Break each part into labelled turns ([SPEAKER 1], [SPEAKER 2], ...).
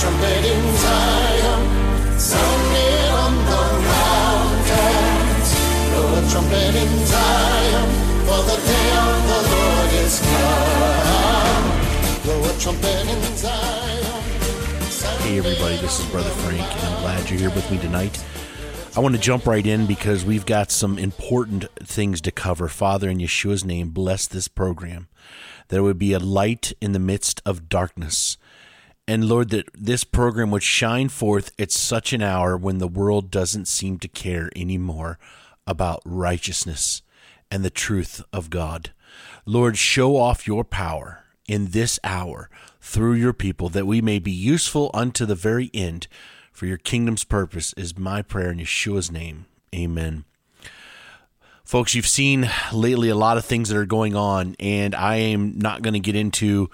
[SPEAKER 1] trumpet in Zion, sound it on the mountains. Blow a trumpet in Zion, for the day of the Lord is come. Blow a trumpet in Zion.
[SPEAKER 2] Hey, everybody, this is Brother Frank, and I'm glad you're here with me tonight. I want to jump right in because we've got some important things to cover. Father, in Yeshua's name, bless this program. There would be a light in the midst of darkness. And Lord, that this program would shine forth at such an hour when the world doesn't seem to care anymore about righteousness and the truth of God. Lord, show off your power in this hour through your people that we may be useful unto the very end for your kingdom's purpose is my prayer in Yeshua's name. Amen. Folks, you've seen lately a lot of things that are going on, and I am not going to get into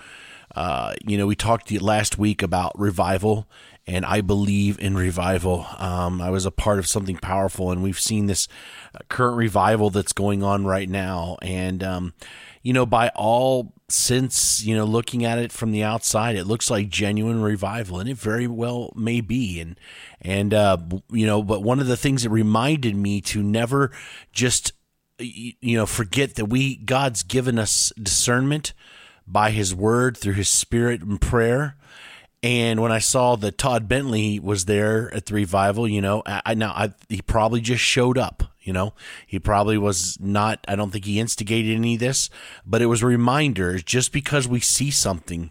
[SPEAKER 2] uh, you know, we talked last week about revival, and I believe in revival. Um, I was a part of something powerful, and we've seen this uh, current revival that's going on right now. And, um, you know, by all sense, you know, looking at it from the outside, it looks like genuine revival, and it very well may be. And, and, uh, you know, but one of the things that reminded me to never just, you know, forget that we, God's given us discernment by his word through his spirit and prayer. And when I saw that Todd Bentley was there at the revival, you know, I now I, he probably just showed up. You know, he probably was not. I don't think he instigated any of this, but it was a reminder. Just because we see something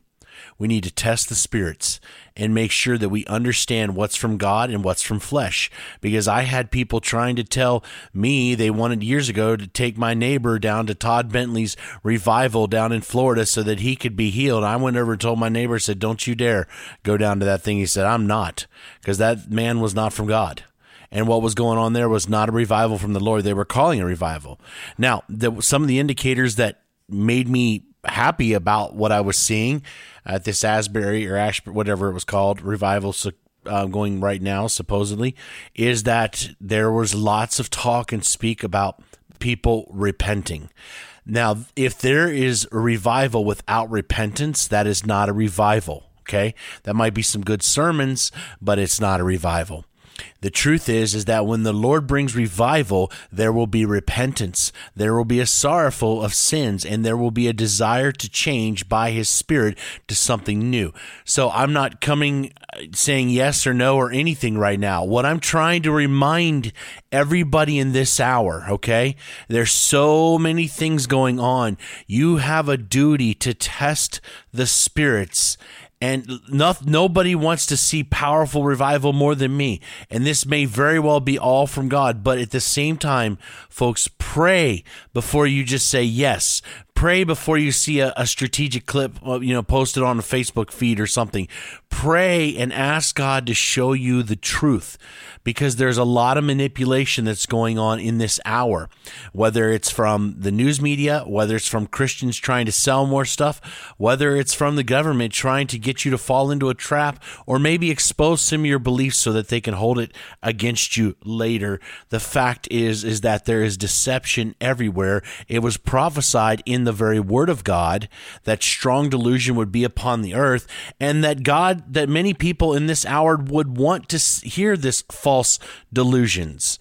[SPEAKER 2] we need to test the spirits and make sure that we understand what's from God and what's from flesh. Because I had people trying to tell me they wanted years ago to take my neighbor down to Todd Bentley's revival down in Florida so that he could be healed. I went over and told my neighbor, said, Don't you dare go down to that thing. He said, I'm not, because that man was not from God and what was going on there was not a revival from the Lord. They were calling a revival. Now, the, some of the indicators that made me happy about what I was seeing at this Asbury or Ash, whatever it was called, revival uh, going right now, supposedly, is that there was lots of talk and speak about people repenting. Now, if there is a revival without repentance, that is not a revival. Okay. That might be some good sermons, but it's not a revival. The truth is is that when the Lord brings revival, there will be repentance. There will be a sorrowful of sins and there will be a desire to change by his spirit to something new. So I'm not coming uh, saying yes or no or anything right now. What I'm trying to remind everybody in this hour, okay? There's so many things going on. You have a duty to test the spirits and no, nobody wants to see powerful revival more than me. And this may very well be all from God. But at the same time, folks, pray before you just say yes pray before you see a, a, strategic clip uh, you know posted on a facebook feed or something pray and ask god to show you the truth because there's a lot of manipulation that's going on in this hour, whether it's from the news media, whether it's from Christians trying to sell more stuff, whether it's from the government trying to get you to fall into a trap or maybe expose some of your beliefs so that they can hold it against you later. The fact is is that there is deception everywhere. It was prophesied in the very word of God that strong delusion would be upon the earth and that God that many people in this hour would want to hear this false delusions.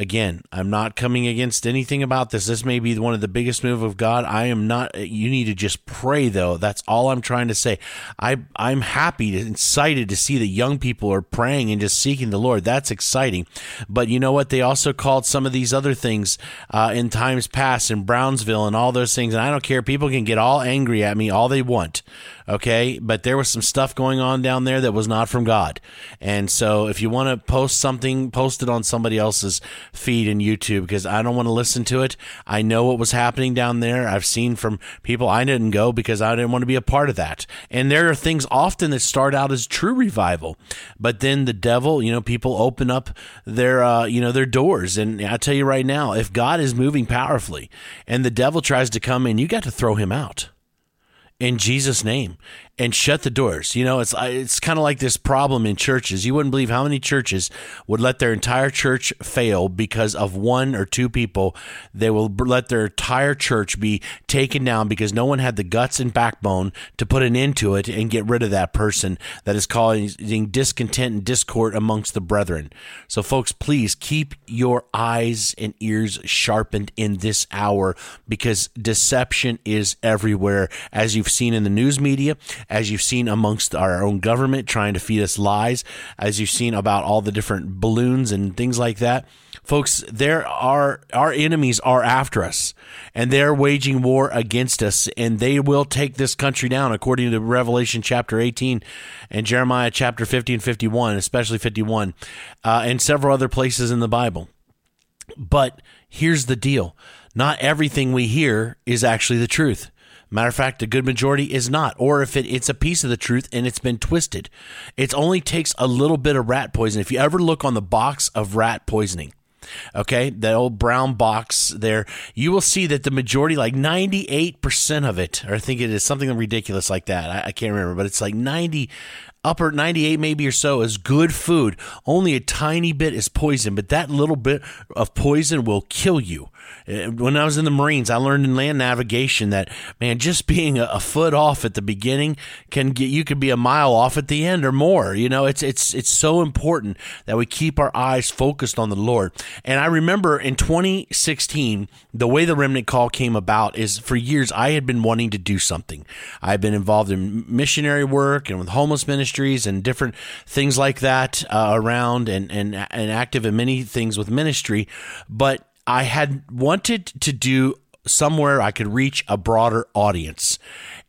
[SPEAKER 2] Again, I'm not coming against anything about this. This may be one of the biggest move of God. I am not. You need to just pray, though. That's all I'm trying to say. I I'm happy excited to see that young people are praying and just seeking the Lord. That's exciting. But you know what? They also called some of these other things uh, in times past in Brownsville and all those things. And I don't care. People can get all angry at me all they want okay? But there was some stuff going on down there that was not from god. And so if you want to post something post it on somebody else's feed in youtube because i don't want to listen to it. I know what was happening down there. I've seen from people i didn't go because i didn't want to be a part of that. And there are things often that start out as true revival but then the devil you know people open up their uh, you know their doors. And i tell you right now if god is moving powerfully and the devil tries to come in you got to throw him out in Jesus' name. And shut the doors. You know, it's it's kind of like this problem in churches. You wouldn't believe how many churches would let their entire church fail because of one or two people. They will let their entire church be taken down because no one had the guts and backbone to put an end to it and get rid of that person that is causing discontent and discord amongst the brethren. So, folks, please keep your eyes and ears sharpened in this hour because deception is everywhere, as you've seen in the news media as you've seen amongst our own government trying to feed us lies, as you've seen about all the different balloons and things like that. Folks, there are our enemies are after us and they're waging war against us and they will take this country down according to Revelation chapter 18 and Jeremiah chapter 50 and 51, especially 51, uh, and several other places in the Bible. But here's the deal not everything we hear is actually the truth. Matter of fact, a good majority is not. Or if it, it's a piece of the truth and it's been twisted, it only takes a little bit of rat poison. If you ever look on the box of rat poisoning, okay, that old brown box there, you will see that the majority, like 98% of it, or I think it is something ridiculous like that. I, I can't remember, but it's like 90, upper 98 maybe or so is good food. Only a tiny bit is poison, but that little bit of poison will kill you. When I was in the Marines, I learned in land navigation that man, just being a, foot off at the beginning can get you could be a mile off at the end or more. You know, it's it's it's so important that we keep our eyes focused on the Lord. And I remember in 2016, the way the remnant call came about is for years I had been wanting to do something. I've been involved in missionary work and with homeless ministries and different things like that uh, around and and and active in many things with ministry, but I had wanted to do somewhere I could reach a broader audience.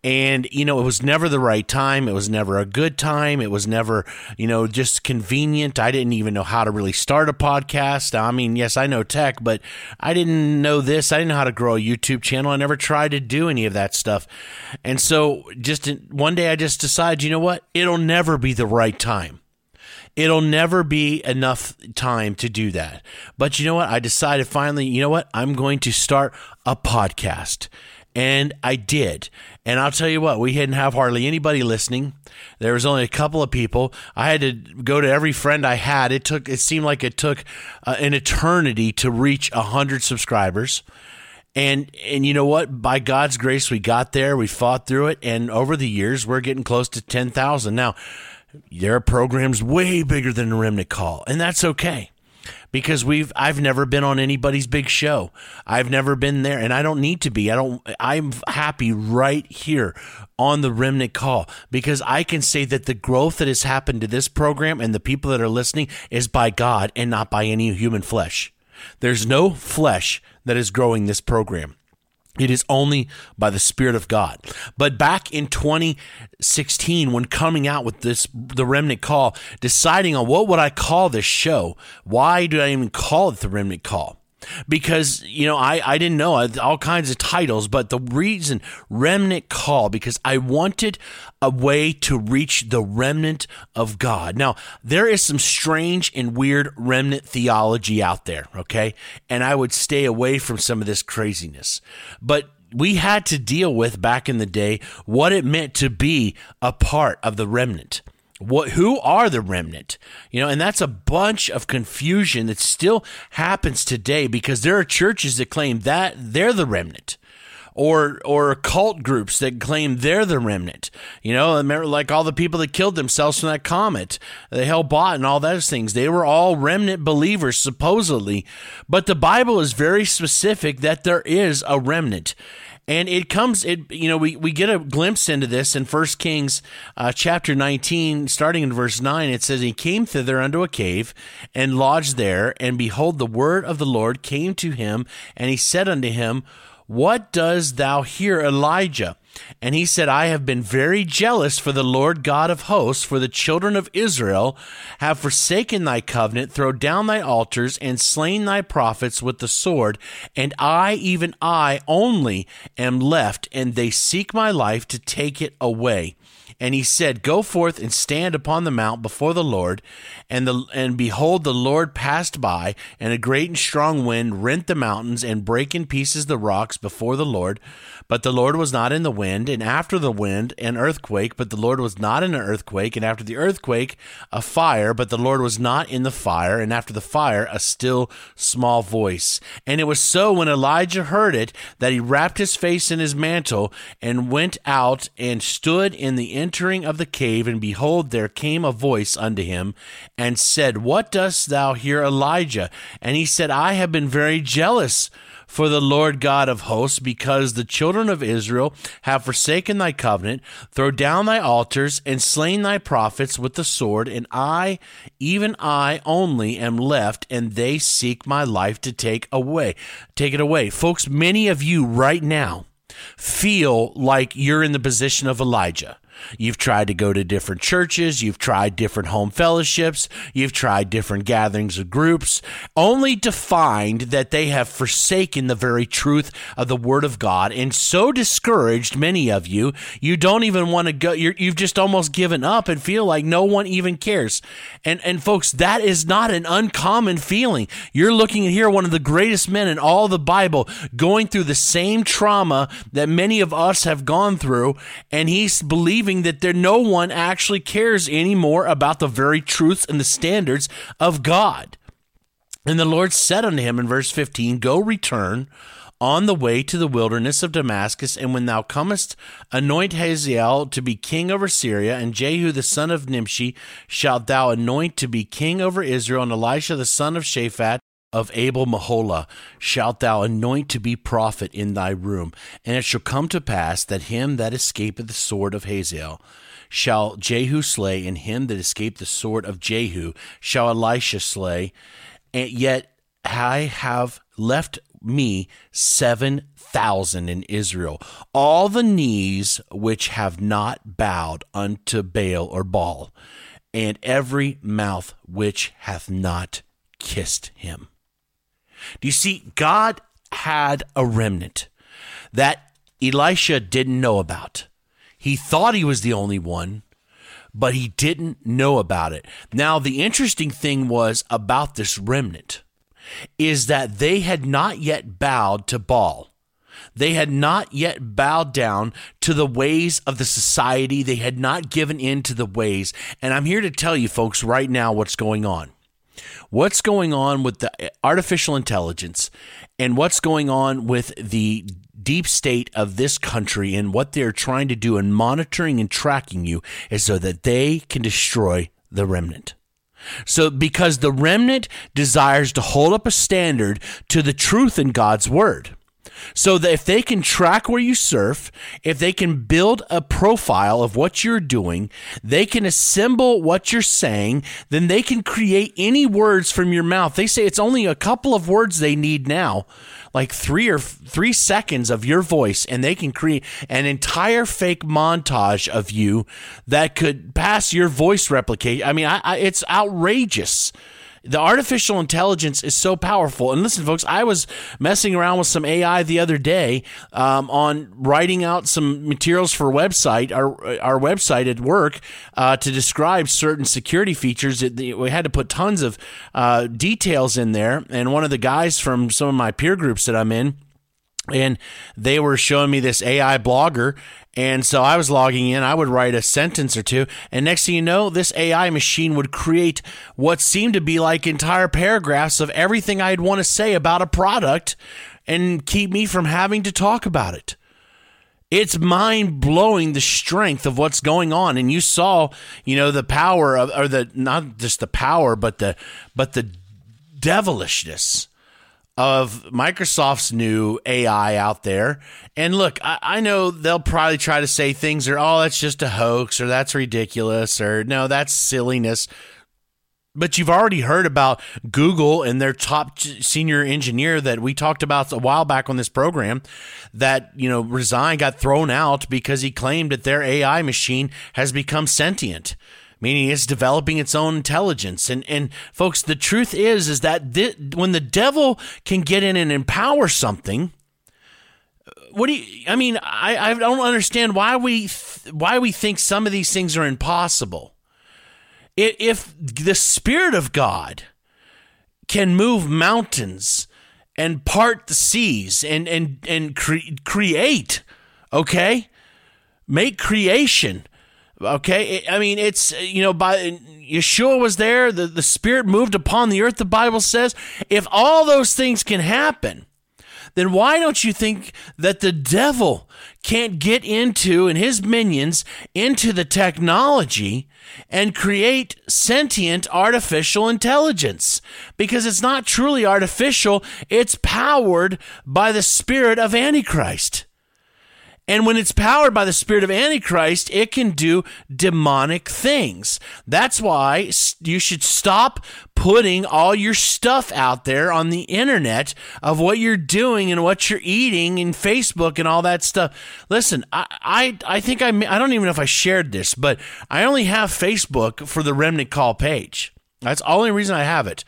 [SPEAKER 2] And, you know, it was never the right time. It was never a good time. It was never, you know, just convenient. I didn't even know how to really start a podcast. I mean, yes, I know tech, but I didn't know this. I didn't know how to grow a YouTube channel. I never tried to do any of that stuff. And so just one day I just decided, you know what? It'll never be the right time. It'll never be enough time to do that. But you know what? I decided finally, you know what? I'm going to start a podcast. And I did. And I'll tell you what, we didn't have hardly anybody listening. There was only a couple of people. I had to go to every friend I had. It took, it seemed like it took uh, an eternity to reach a hundred subscribers. And, and you know what? By God's grace, we got there. We fought through it. And over the years, we're getting close to 10,000. Now, there are programs way bigger than the Remnant Call, and that's okay because we've I've never been on anybody's big show. I've never been there and I don't need to be. I don't I'm happy right here on the Remnant Call because I can say that the growth that has happened to this program and the people that are listening is by God and not by any human flesh. There's no flesh that is growing this program. It is only by the Spirit of God. But back in 2016, when coming out with this, the Remnant Call, deciding on what would I call this show, why do I even call it the Remnant Call? Because you know I, I didn't know all kinds of titles but the reason remnant call because i wanted a way to reach the remnant of god. Now there is some strange and weird remnant theology out there okay? And i would stay away from some of this craziness. But we had to deal with back in the day what it meant to be a part of the remnant what who are the remnant? You know and that's a bunch of confusion that still happens today because there are churches that claim that they're the remnant or or cult groups that claim they're the remnant. You know like all the people that killed themselves from that comet the Hale-Bopp and all those things. They were all remnant believers supposedly. But the bible is very specific that there is a remnant and it comes it you know we, we get a glimpse into this in First Kings uh, chapter 19 starting in verse 9 it says he came thither unto a cave and lodged there and behold the word of the Lord came to him and he said unto him what does thou here Elijah and he said, I have been very jealous for the Lord God of hosts, for the children of Israel have forsaken thy covenant, thrown down thy altars, and slain thy prophets with the sword. And I, even I only, am left, and they seek my life to take it away. And he said, Go forth and stand upon the mount before the Lord. And the and behold, the Lord passed by, and a great and strong wind rent the mountains and brake in pieces the rocks before the Lord. But the Lord was not in the wind, and after the wind, an earthquake. But the Lord was not in an earthquake, and after the earthquake, a fire. But the Lord was not in the fire, and after the fire, a still small voice. And it was so when Elijah heard it that he wrapped his face in his mantle and went out and stood in the entering of the cave. And behold, there came a voice unto him and said, What dost thou here, Elijah? And he said, I have been very jealous for the Lord God of hosts, because the children of Israel have forsaken thy covenant, throw down thy altars, and slain thy prophets with the sword, and I, even I only, am left, and they seek my life to take away. Take it away. Folks, many of you right now feel like you're in the position of Elijah. You've tried to go to different churches, you've tried different home fellowships, you've tried different gatherings of groups, only to find that they have forsaken the very truth of the Word of God and so discouraged, many of you, you don't even want to go, you have just almost given up and feel like no one even cares. And, and folks, that is not an uncommon feeling. You're looking at here one of the greatest men in all the Bible going through the same trauma that many of us have gone through, and he's believing proving that there no one actually cares anymore about the very truths and the standards of God. And the Lord said unto him in verse 15, Go return on the way to the wilderness of Damascus, and when thou comest, anoint Hazael to be king over Syria, and Jehu the son of Nimshi shalt thou anoint to be king over Israel, and Elisha the son of Shaphat of Abel Meholah shalt thou anoint to be prophet in thy room. And it shall come to pass that him that escapeth the sword of Hazael shall Jehu slay, and him that escaped the sword of Jehu shall Elisha slay. And yet I have left me seven thousand in Israel, all the knees which have not bowed unto Baal or Baal, and every mouth which hath not kissed him. Do you see, God had a remnant that Elisha didn't know about. He thought he was the only one, but he didn't know about it. Now, the interesting thing was about this remnant is that they had not yet bowed to Baal. They had not yet bowed down to the ways of the society. They had not given in to the ways. And I'm here to tell you, folks, right now what's going on what's going on with the eh, artificial intelligence and what's going on with the deep state of this country and what they're trying to do in monitoring and tracking you is so that they can destroy the remnant. So, because the remnant desires to hold up a standard to the truth in God's word. So that if they can track where you surf, if they can build a profile of what you're doing, they can assemble what you're saying, then they can create any words from your mouth. They say it's only a couple of words they need now, like three or three seconds of your voice, and they can create an entire fake montage of you that could pass your voice replication. I mean, I, I, it's outrageous the artificial intelligence is so powerful. And listen, folks, I was messing around with some AI the other day um, on writing out some materials for website, our our website at work, uh, to describe certain security features. we had to put tons of uh, details in there. And one of the guys from some of my peer groups that I'm in and they were showing me this AI blogger. And so I was logging in. I would write a sentence or two. And next thing you know, this AI machine would create what seemed to be like entire paragraphs of everything I'd want to say about a product and keep me from having to talk about it. It's mind blowing the strength of what's going on. And you saw, you know, the power of, or the, not just the power, but the, but the devilishness of Microsoft's new AI out there. And look, I, I, know they'll probably try to say things are, oh, that's just a hoax or that's ridiculous or no, that's silliness. But you've already heard about Google and their top senior engineer that we talked about a while back on this program that, you know, resigned, got thrown out because he claimed that their AI machine has become sentient meaning it's developing its own intelligence. And and folks, the truth is is that th- when the devil can get in and empower something, what do you? I mean, I, I don't understand why we th- why we think some of these things are impossible. If, the Spirit of God can move mountains and part the seas and and and cre- create, okay, make creation. Okay, I mean it's you know by Yeshua was there, the the Spirit moved upon the earth. The Bible says, if all those things can happen, then why don't you think that the devil can't get into and his minions into the technology and create sentient artificial intelligence? Because it's not truly artificial, it's powered by the spirit of Antichrist. And when it's powered by the spirit of Antichrist, it can do demonic things. That's why you should stop putting all your stuff out there on the internet of what you're doing and what you're eating and Facebook and all that stuff. Listen, I, I, I think I, I don't even know if I shared this, but I only have Facebook for the Remnant Call page. That's the only reason I have it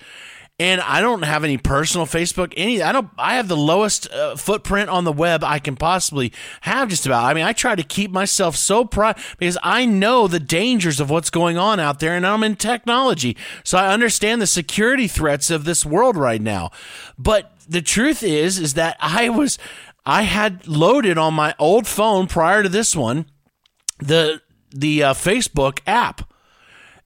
[SPEAKER 2] and I don't have any personal Facebook. Any I don't. I have the lowest uh, footprint on the web I can possibly have. Just about. I mean, I try to keep myself so private because I know the dangers of what's going on out there, and I'm in technology, so I understand the security threats of this world right now. But the truth is, is that I was, I had loaded on my old phone prior to this one, the the uh, Facebook app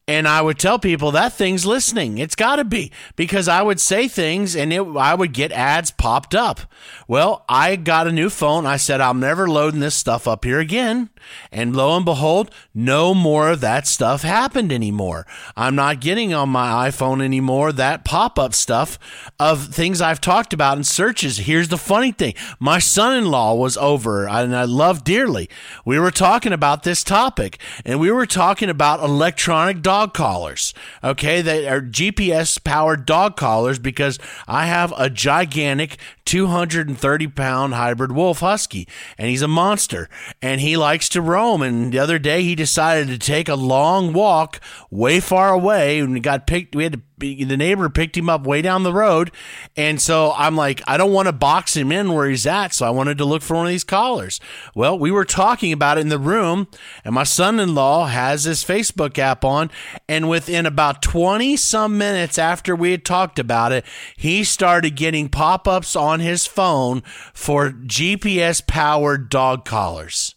[SPEAKER 2] and I would tell people that thing's listening. It's got to be because I would say things and it, I would get ads popped up. Well, I got a new phone. I said, I'm never loading this stuff up here again. And lo and behold, no more of that stuff happened anymore. I'm not getting on my iPhone anymore that pop up stuff of things I've talked about in searches. Here's the funny thing my son in law was over and I love dearly. We were talking about this topic and we were talking about electronic dog collars. Okay, they are GPS powered dog collars because I have a gigantic 230 pound hybrid wolf husky and he's a monster and he likes to roam. And the other day he decided to take a long walk way far away and got picked. We had to the neighbor picked him up way down the road. And so I'm like, I don't want to box him in where he's at. So I wanted to look for one of these collars. Well, we were talking about it in the room, and my son in law has his Facebook app on. And within about 20 some minutes after we had talked about it, he started getting pop ups on his phone for GPS powered dog collars.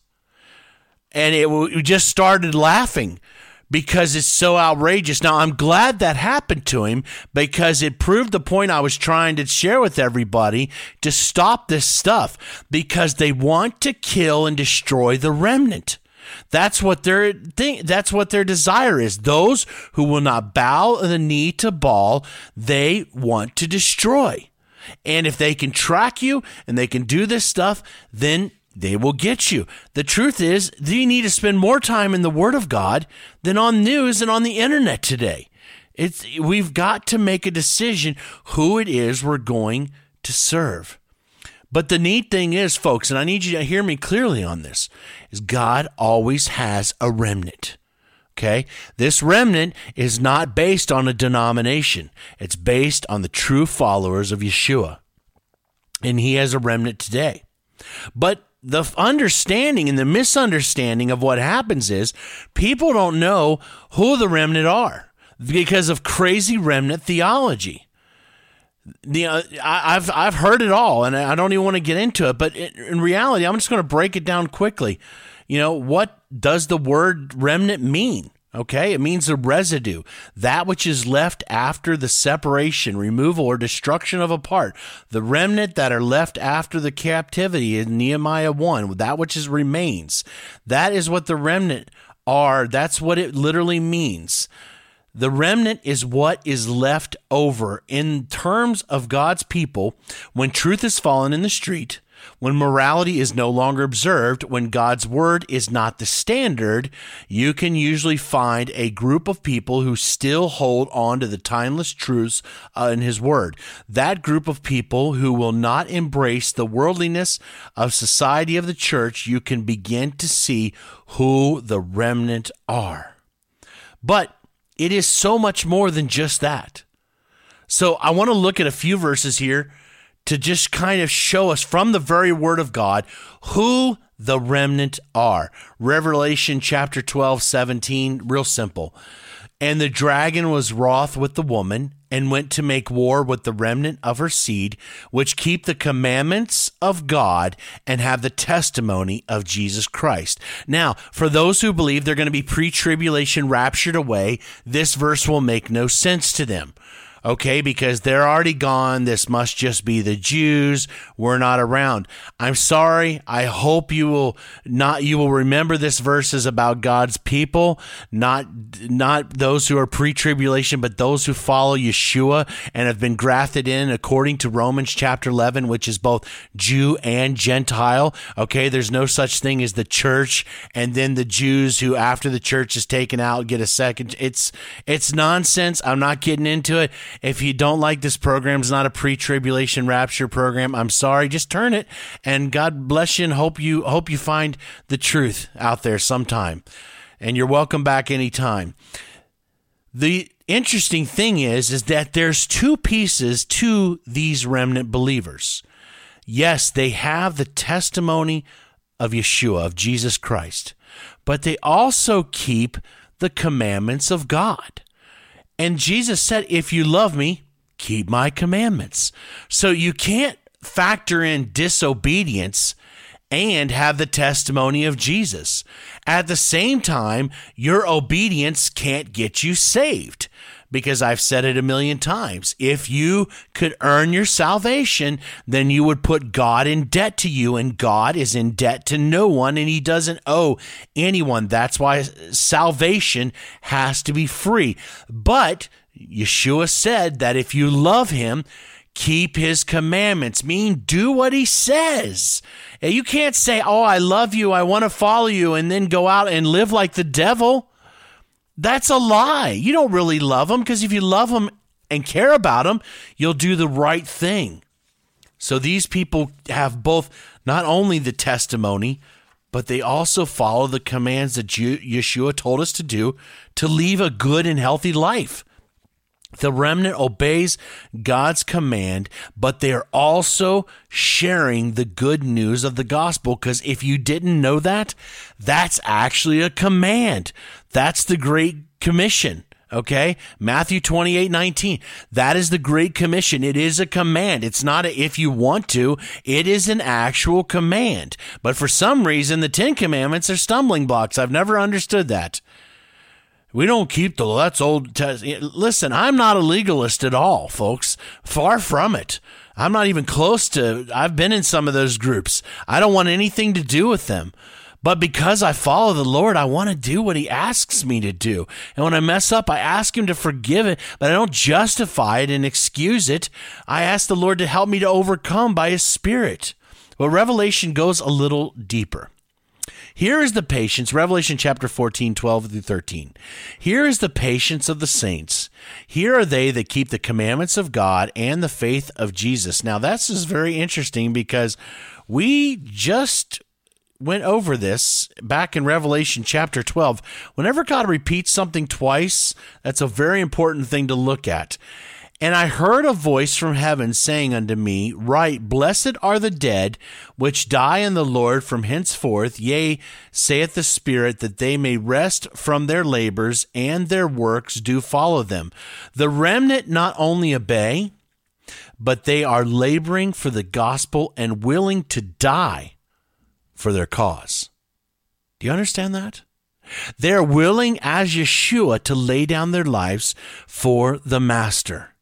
[SPEAKER 2] And it we just started laughing because it's so outrageous. Now, I'm glad that happened to him because it proved the point I was trying to share with everybody to stop this stuff because they want to kill and destroy the remnant. That's what their thing, that's what their desire is. Those who will not bow the knee to Baal, they want to destroy. And if they can track you and they can do this stuff, then they will get you. The truth is, you need to spend more time in the Word of God than on news and on the internet today. It's we've got to make a decision who it is we're going to serve. But the neat thing is, folks, and I need you to hear me clearly on this, is God always has a remnant. Okay? This remnant is not based on a denomination. It's based on the true followers of Yeshua. And he has a remnant today. But the understanding and the misunderstanding of what happens is people don't know who the remnant are because of crazy remnant theology. The, uh, I, have I've heard it all, and I don't even want to get into it. But in, in reality, I'm just going to break it down quickly. You know, what does the word remnant mean? Okay, it means the residue, that which is left after the separation, removal, or destruction of a part. The remnant that are left after the captivity in Nehemiah 1, that which is remains. That is what the remnant are. That's what it literally means. The remnant is what is left over in terms of God's people when truth has fallen in the street when morality is no longer observed, when God's word is not the standard, you can usually find a group of people who still hold on to the timeless truths uh, in his word. That group of people who will not embrace the worldliness of society of the church, you can begin to see who the remnant are. But it is so much more than just that. So I want to look at a few verses here to just kind of show us from the very word of God who the remnant are. Revelation chapter 12, 17, real simple. And the dragon was wroth with the woman and went to make war with the remnant of her seed, which keep the commandments of God and have the testimony of Jesus Christ. Now, for those who believe they're going to be pre tribulation raptured away, this verse will make no sense to them okay? Because they're already gone. This must just be the Jews. We're not around. I'm sorry. I hope you will not you will remember this verse is about God's people, not not those who are pre-tribulation, but those who follow Yeshua and have been grafted in according to Romans chapter 11, which is both Jew and Gentile. Okay, there's no such thing as the church and then the Jews who after the church is taken out get a second. It's it's nonsense. I'm not getting into it. If you don't like this program, it's not a pre-tribulation rapture program. I'm sorry. Just turn it, and God bless you, and hope you hope you find the truth out there sometime. And you're welcome back anytime. The interesting thing is, is that there's two pieces to these remnant believers. Yes, they have the testimony of Yeshua, of Jesus Christ, but they also keep the commandments of God. And Jesus said, If you love me, keep my commandments. So you can't factor in disobedience and have the testimony of Jesus. At the same time, your obedience can't get you saved because I've said it a million times. If you could earn your salvation, then you would put God in debt to you, and God is in debt to no one, and He doesn't owe anyone. That's why salvation has to be free. But Yeshua said that if you love Him, keep his commandments, mean do what he says. You can't say, Oh, I love you, I want to follow you, and then go out and live like the devil. That's a lie. You don't really love them because if you love them and care about them, you'll do the right thing. So these people have both not only the testimony, but they also follow the commands that Yeshua told us to do to live a good and healthy life. The remnant obeys God's command, but they're also sharing the good news of the gospel. Because if you didn't know that, that's actually a command. That's the Great Commission. Okay. Matthew 28 19. That is the Great Commission. It is a command. It's not a, if you want to, it is an actual command. But for some reason, the Ten Commandments are stumbling blocks. I've never understood that. We don't keep the that's old. Test. Listen, I'm not a legalist at all, folks. Far from it. I'm not even close to. I've been in some of those groups. I don't want anything to do with them. But because I follow the Lord, I want to do what He asks me to do. And when I mess up, I ask Him to forgive it, but I don't justify it and excuse it. I ask the Lord to help me to overcome by His Spirit. Well, Revelation goes a little deeper. Here is the patience, Revelation chapter 14, 12 through 13. Here is the patience of the saints. Here are they that keep the commandments of God and the faith of Jesus. Now, that's just very interesting because we just went over this back in Revelation chapter 12. Whenever God repeats something twice, that's a very important thing to look at. And I heard a voice from heaven saying unto me, Write, Blessed are the dead which die in the Lord from henceforth, yea, saith the Spirit, that they may rest from their labors, and their works do follow them. The remnant not only obey, but they are laboring for the gospel and willing to die for their cause. Do you understand that? They're willing as Yeshua to lay down their lives for the Master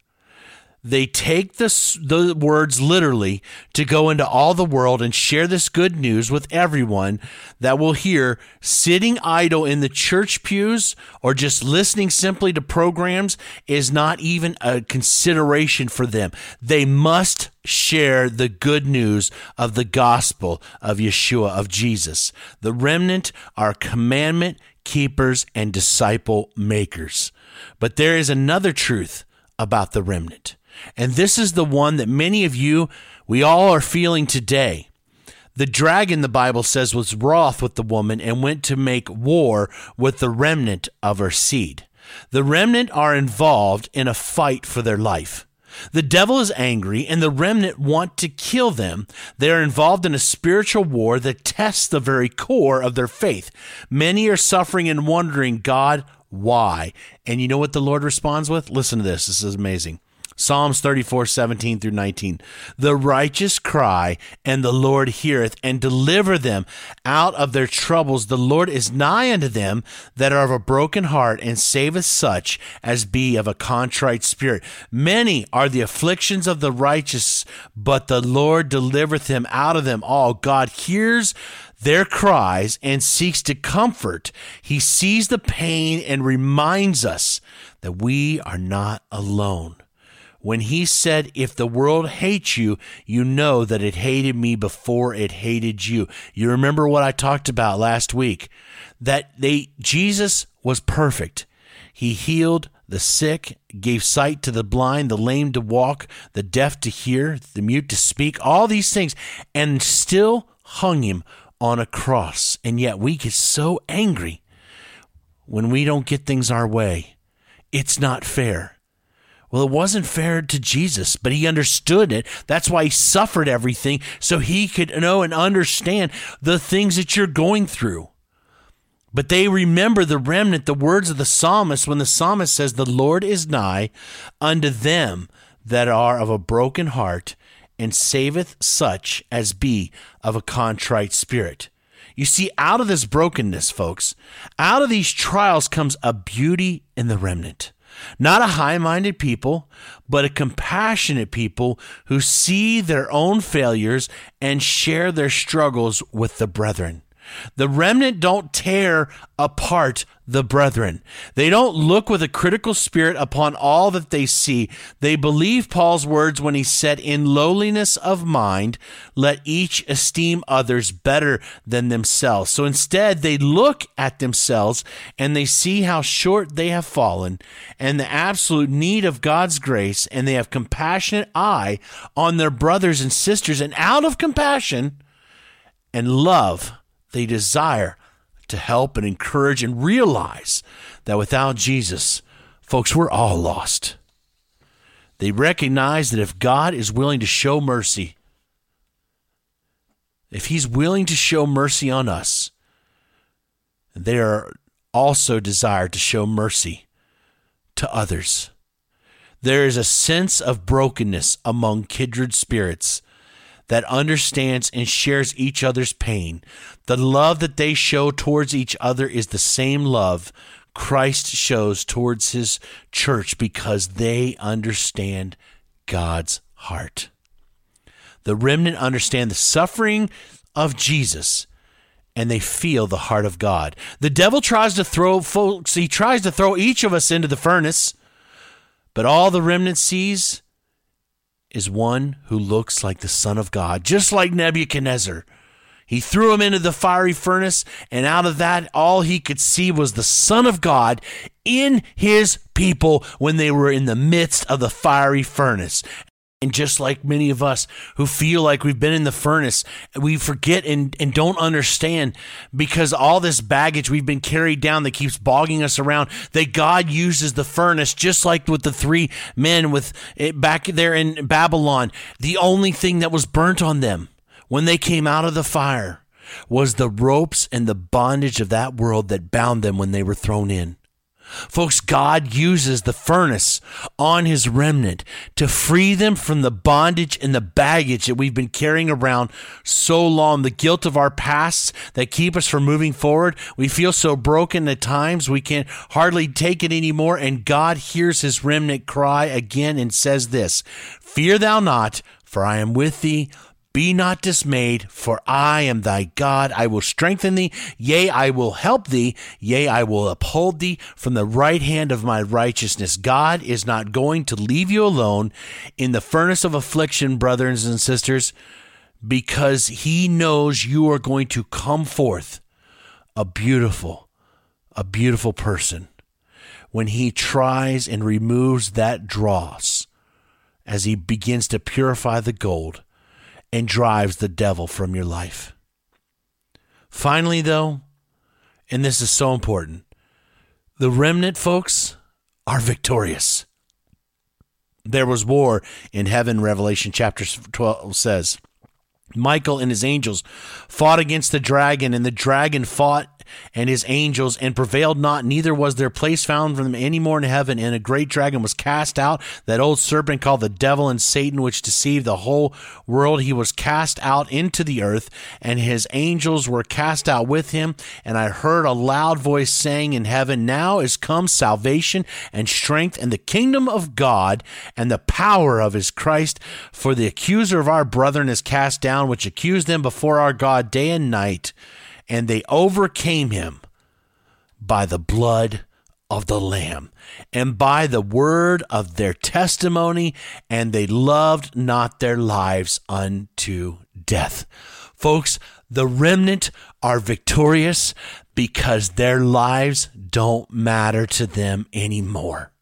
[SPEAKER 2] they take this, the words literally to go into all the world and share this good news with everyone that will hear sitting idle in the church pews or just listening simply to programs is not even a consideration for them. They must share the good news of the gospel of Yeshua, of Jesus. The remnant are commandment keepers and disciple makers. But there is another truth about the remnant. And this is the one that many of you, we all are feeling today. The dragon, the Bible says, was wroth with the woman and went to make war with the remnant of her seed. The remnant are involved in a fight for their life. The devil is angry, and the remnant want to kill them. They are involved in a spiritual war that tests the very core of their faith. Many are suffering and wondering, God, why? And you know what the Lord responds with? Listen to this. This is amazing. Psalms 34, 17 through 19. The righteous cry, and the Lord heareth, and deliver them out of their troubles. The Lord is nigh unto them that are of a broken heart, and saveth such as be of a contrite spirit. Many are the afflictions of the righteous, but the Lord delivereth him out of them all. God hears their cries and seeks to comfort. He sees the pain and reminds us that we are not alone when he said, If the world hates you, you know that it hated me before it hated you. You remember what I talked about last week that they Jesus was perfect. He healed the sick, gave sight to the blind, the lame to walk, the deaf to hear, the mute to speak, all these things, and still hung him on a cross. And yet we get so angry when we don't get things our way. It's not fair. Well, it wasn't fair to Jesus, but he understood it. That's why he suffered everything, so he could know and understand the things that you're going through. But they remember the remnant, the words of the psalmist, when the psalmist says, The Lord is nigh unto them that are of a broken heart, and saveth such as be of a contrite spirit. You see, out of this brokenness, folks, out of these trials comes a beauty in the remnant. Not a high minded people, but a compassionate people who see their own failures and share their struggles with the brethren. The remnant don't tear apart the brethren. They don't look with a critical spirit upon all that they see. They believe Paul's words when he said, In lowliness of mind, let each esteem others better than themselves. So instead, they look at themselves and they see how short they have fallen and the absolute need of God's grace, and they have compassionate eye on their brothers and sisters. And out of compassion and love, they desire to help and encourage and realize that without Jesus, folks, we're all lost. They recognize that if God is willing to show mercy, if He's willing to show mercy on us, they are also desired to show mercy to others. There is a sense of brokenness among kindred spirits that understands and shares each other's pain. The love that they show towards each other is the same love Christ shows towards his church because they understand God's heart. The remnant understand the suffering of Jesus and they feel the heart of God. The devil tries to throw folks, he tries to throw each of us into the furnace, but all the remnant sees is one who looks like the Son of God, just like Nebuchadnezzar. He threw him into the fiery furnace, and out of that, all he could see was the Son of God in his people when they were in the midst of the fiery furnace. And just like many of us who feel like we've been in the furnace, we forget and, and don't understand because all this baggage we've been carried down that keeps bogging us around, that God uses the furnace, just like with the three men with it back there in Babylon. The only thing that was burnt on them when they came out of the fire was the ropes and the bondage of that world that bound them when they were thrown in. Folks, God uses the furnace on his remnant to free them from the bondage and the baggage that we've been carrying around so long, the guilt of our pasts that keep us from moving forward. We feel so broken at times, we can hardly take it anymore. And God hears his remnant cry again and says this Fear thou not, for I am with thee. Be not dismayed, for I am thy God. I will strengthen thee. Yea, I will help thee. Yea, I will uphold thee from the right hand of my righteousness. God is not going to leave you alone in the furnace of affliction, brothers and sisters, because he knows you are going to come forth a beautiful, a beautiful person when he tries and removes that dross as he begins to purify the gold and drives the devil from your life. Finally, though, and this is so important, the remnant folks are victorious. there was war in heaven, Revelation chapter 12 says. Michael and his angels fought against the dragon, and the dragon fought and his angels and prevailed not, neither was their place found for them any more in heaven. And a great dragon was cast out, that old serpent called the devil and Satan, which deceived the whole world. He was cast out into the earth, and his angels were cast out with him. And I heard a loud voice saying in heaven, Now is come salvation and strength and the kingdom of God and the power of his Christ. For the accuser of our brethren is cast down, which accused them before our God day and night and they overcame him by the blood of the Lamb and by the word of their testimony, and they loved not their lives unto death. Folks, the remnant are victorious because their lives don't matter to them anymore.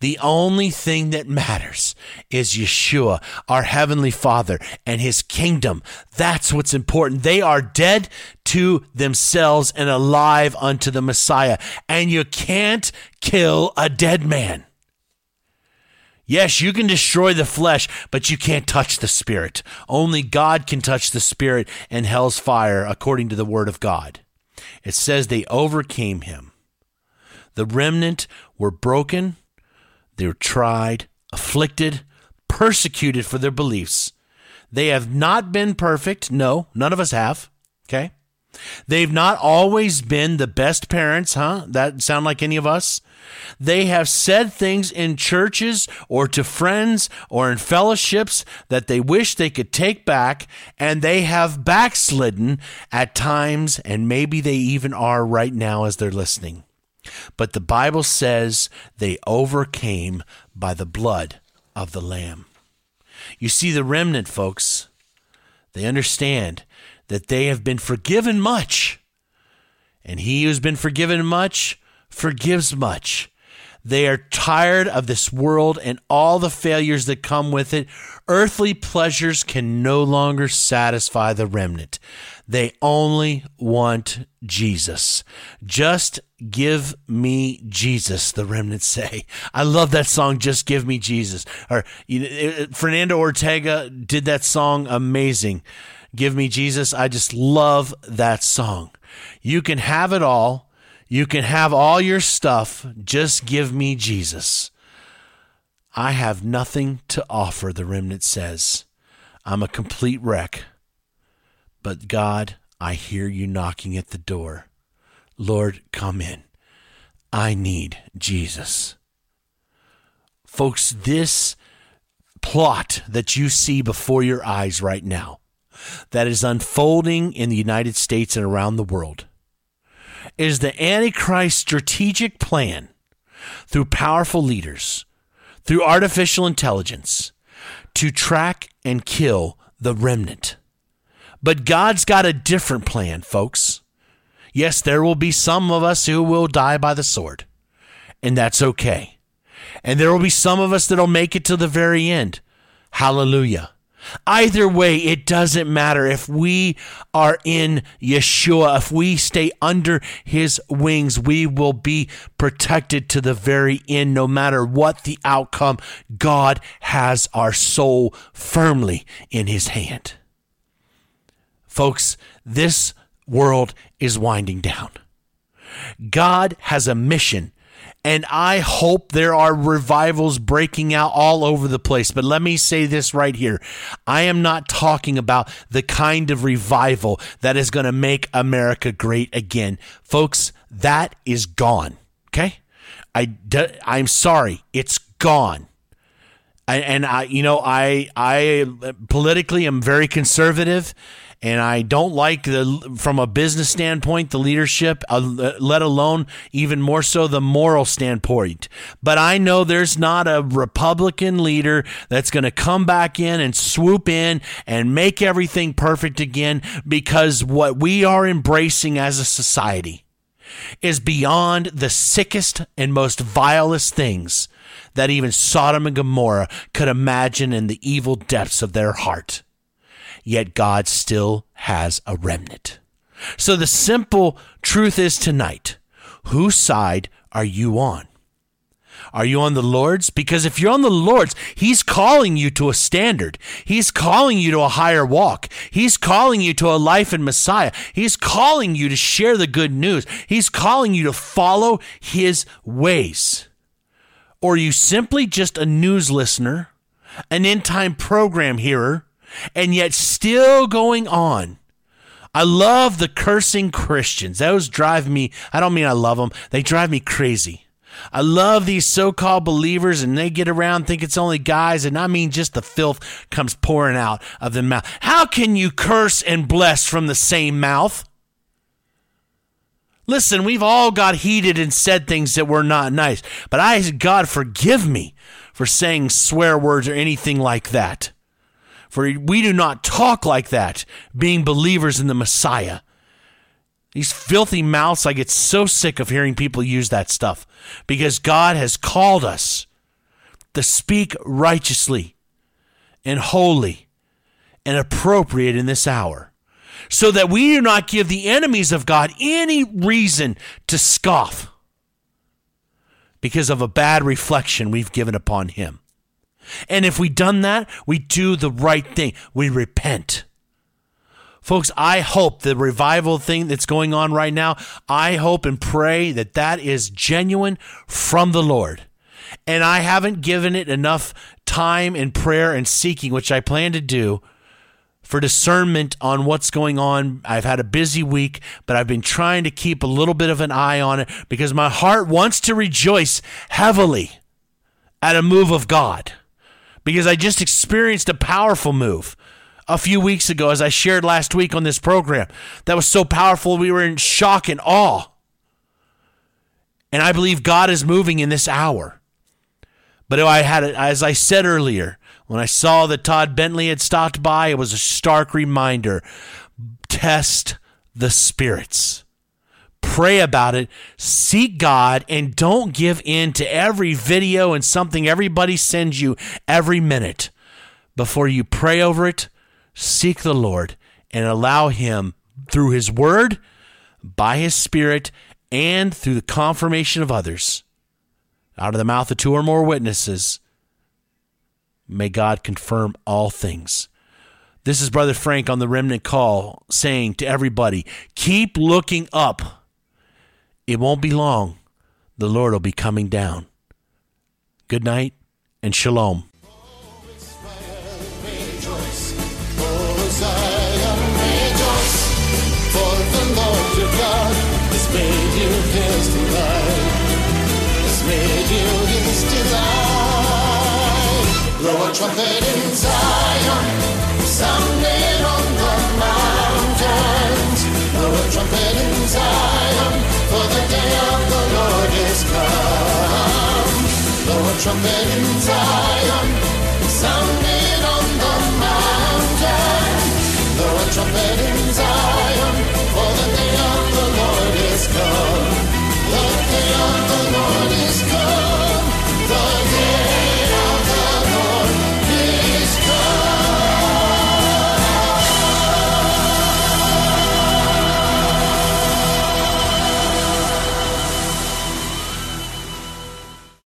[SPEAKER 2] The only thing that matters is Yeshua, our Heavenly Father, and His kingdom. That's what's important. They are dead to themselves and alive unto the Messiah. And you can't kill a dead man. Yes, you can destroy the flesh, but you can't touch the spirit. Only God can touch the spirit and hell's fire, according to the word of God. It says they overcame him. The remnant were broken they were tried, afflicted, persecuted for their beliefs. They have not been perfect. No, none of us have. Okay. They've not always been the best parents, huh? That sound like any of us? They have said things in churches or to friends or in fellowships that they wish they could take back, and they have backslidden at times, and maybe they even are right now as they're listening. But the Bible says they overcame by the blood of the Lamb. You see, the remnant, folks, they understand that they have been forgiven much. And he who's been forgiven much forgives much. They are tired of this world and all the failures that come with it. Earthly pleasures can no longer satisfy the remnant. They only want Jesus. Just give me Jesus, the remnant say. I love that song, Just Give Me Jesus. Or you know, Fernando Ortega did that song amazing. Give me Jesus. I just love that song. You can have it all you can have all your stuff, just give me Jesus. I have nothing to offer, the remnant says. I'm a complete wreck. But God, I hear you knocking at the door. Lord, come in. I need Jesus. Folks, this plot that you see before your eyes right now, that is unfolding in the United States and around the world, is the Antichrist strategic plan through powerful leaders, through artificial intelligence, to track and kill the remnant. But God's got a different plan, folks. Yes, there will be some of us who will die by the sword, and that's okay. And there will be some of us that'll make it to the very end. Hallelujah. Either way, it doesn't matter if we are in Yeshua, if we stay under his wings, we will be protected to the very end, no matter what the outcome. God has our soul firmly in his hand. Folks, this world is winding down. God has a mission and I hope there are revivals breaking out all over the place. But let me say this right here I am not talking about the kind of revival that is going to make America great again. Folks, that is gone. Okay? I, I'm sorry, it's gone. And I, you know, I, I politically am very conservative, and I don't like the from a business standpoint the leadership, uh, let alone even more so the moral standpoint. But I know there's not a Republican leader that's going to come back in and swoop in and make everything perfect again because what we are embracing as a society is beyond the sickest and most vilest things that even Sodom and Gomorrah could imagine in the evil depths of their heart yet God still has a remnant. So the simple truth is tonight whose side are you on? Are you on the Lord's? Because if you're on the Lord's, He's calling you to a standard. He's calling you to a higher walk. He's calling you to a life in Messiah. He's calling you to share the good news. He's calling you to follow His ways. Or are you simply just a news listener, an end time program hearer, and yet still going on? I love the cursing Christians. Those drive me, I don't mean I love them, they drive me crazy. I love these so called believers, and they get around think it's only guys, and I mean just the filth comes pouring out of the mouth. How can you curse and bless from the same mouth? Listen, we've all got heated and said things that were not nice, but I, God, forgive me for saying swear words or anything like that. For we do not talk like that, being believers in the Messiah. These filthy mouths, I get so sick of hearing people use that stuff because God has called us to speak righteously and holy and appropriate in this hour so that we do not give the enemies of God any reason to scoff because of a bad reflection we've given upon Him. And if we done that, we do the right thing. We repent. Folks, I hope the revival thing that's going on right now, I hope and pray that that is genuine from the Lord. And I haven't given it enough time in prayer and seeking, which I plan to do for discernment on what's going on. I've had a busy week, but I've been trying to keep a little bit of an eye on it because my heart wants to rejoice heavily at a move of God because I just experienced a powerful move a few weeks ago, as I shared last week on this program. That was so powerful, we were in shock and awe. And I believe God is moving in this hour. But I had, as I said earlier, when I saw that Todd Bentley had stopped by, it was a stark reminder test the spirits. Pray about it, seek God, and don't give in to every video and something everybody sends you every minute. Before you pray over it, seek the Lord and allow Him through His Word, by His Spirit, and through the confirmation of others, out of the mouth of two or more witnesses, may God confirm all things. This is Brother Frank on the Remnant Call saying to everybody keep looking up. It won't be long. The Lord will be coming down. Good night and shalom.
[SPEAKER 1] Trumpet in Zion, on the mountains. Blow a trumpet in Zion, for the day of the Lord is come. A trumpet in Zion, sounding on the mountains. Blow a trumpet in Zion, for the day of the Lord is come.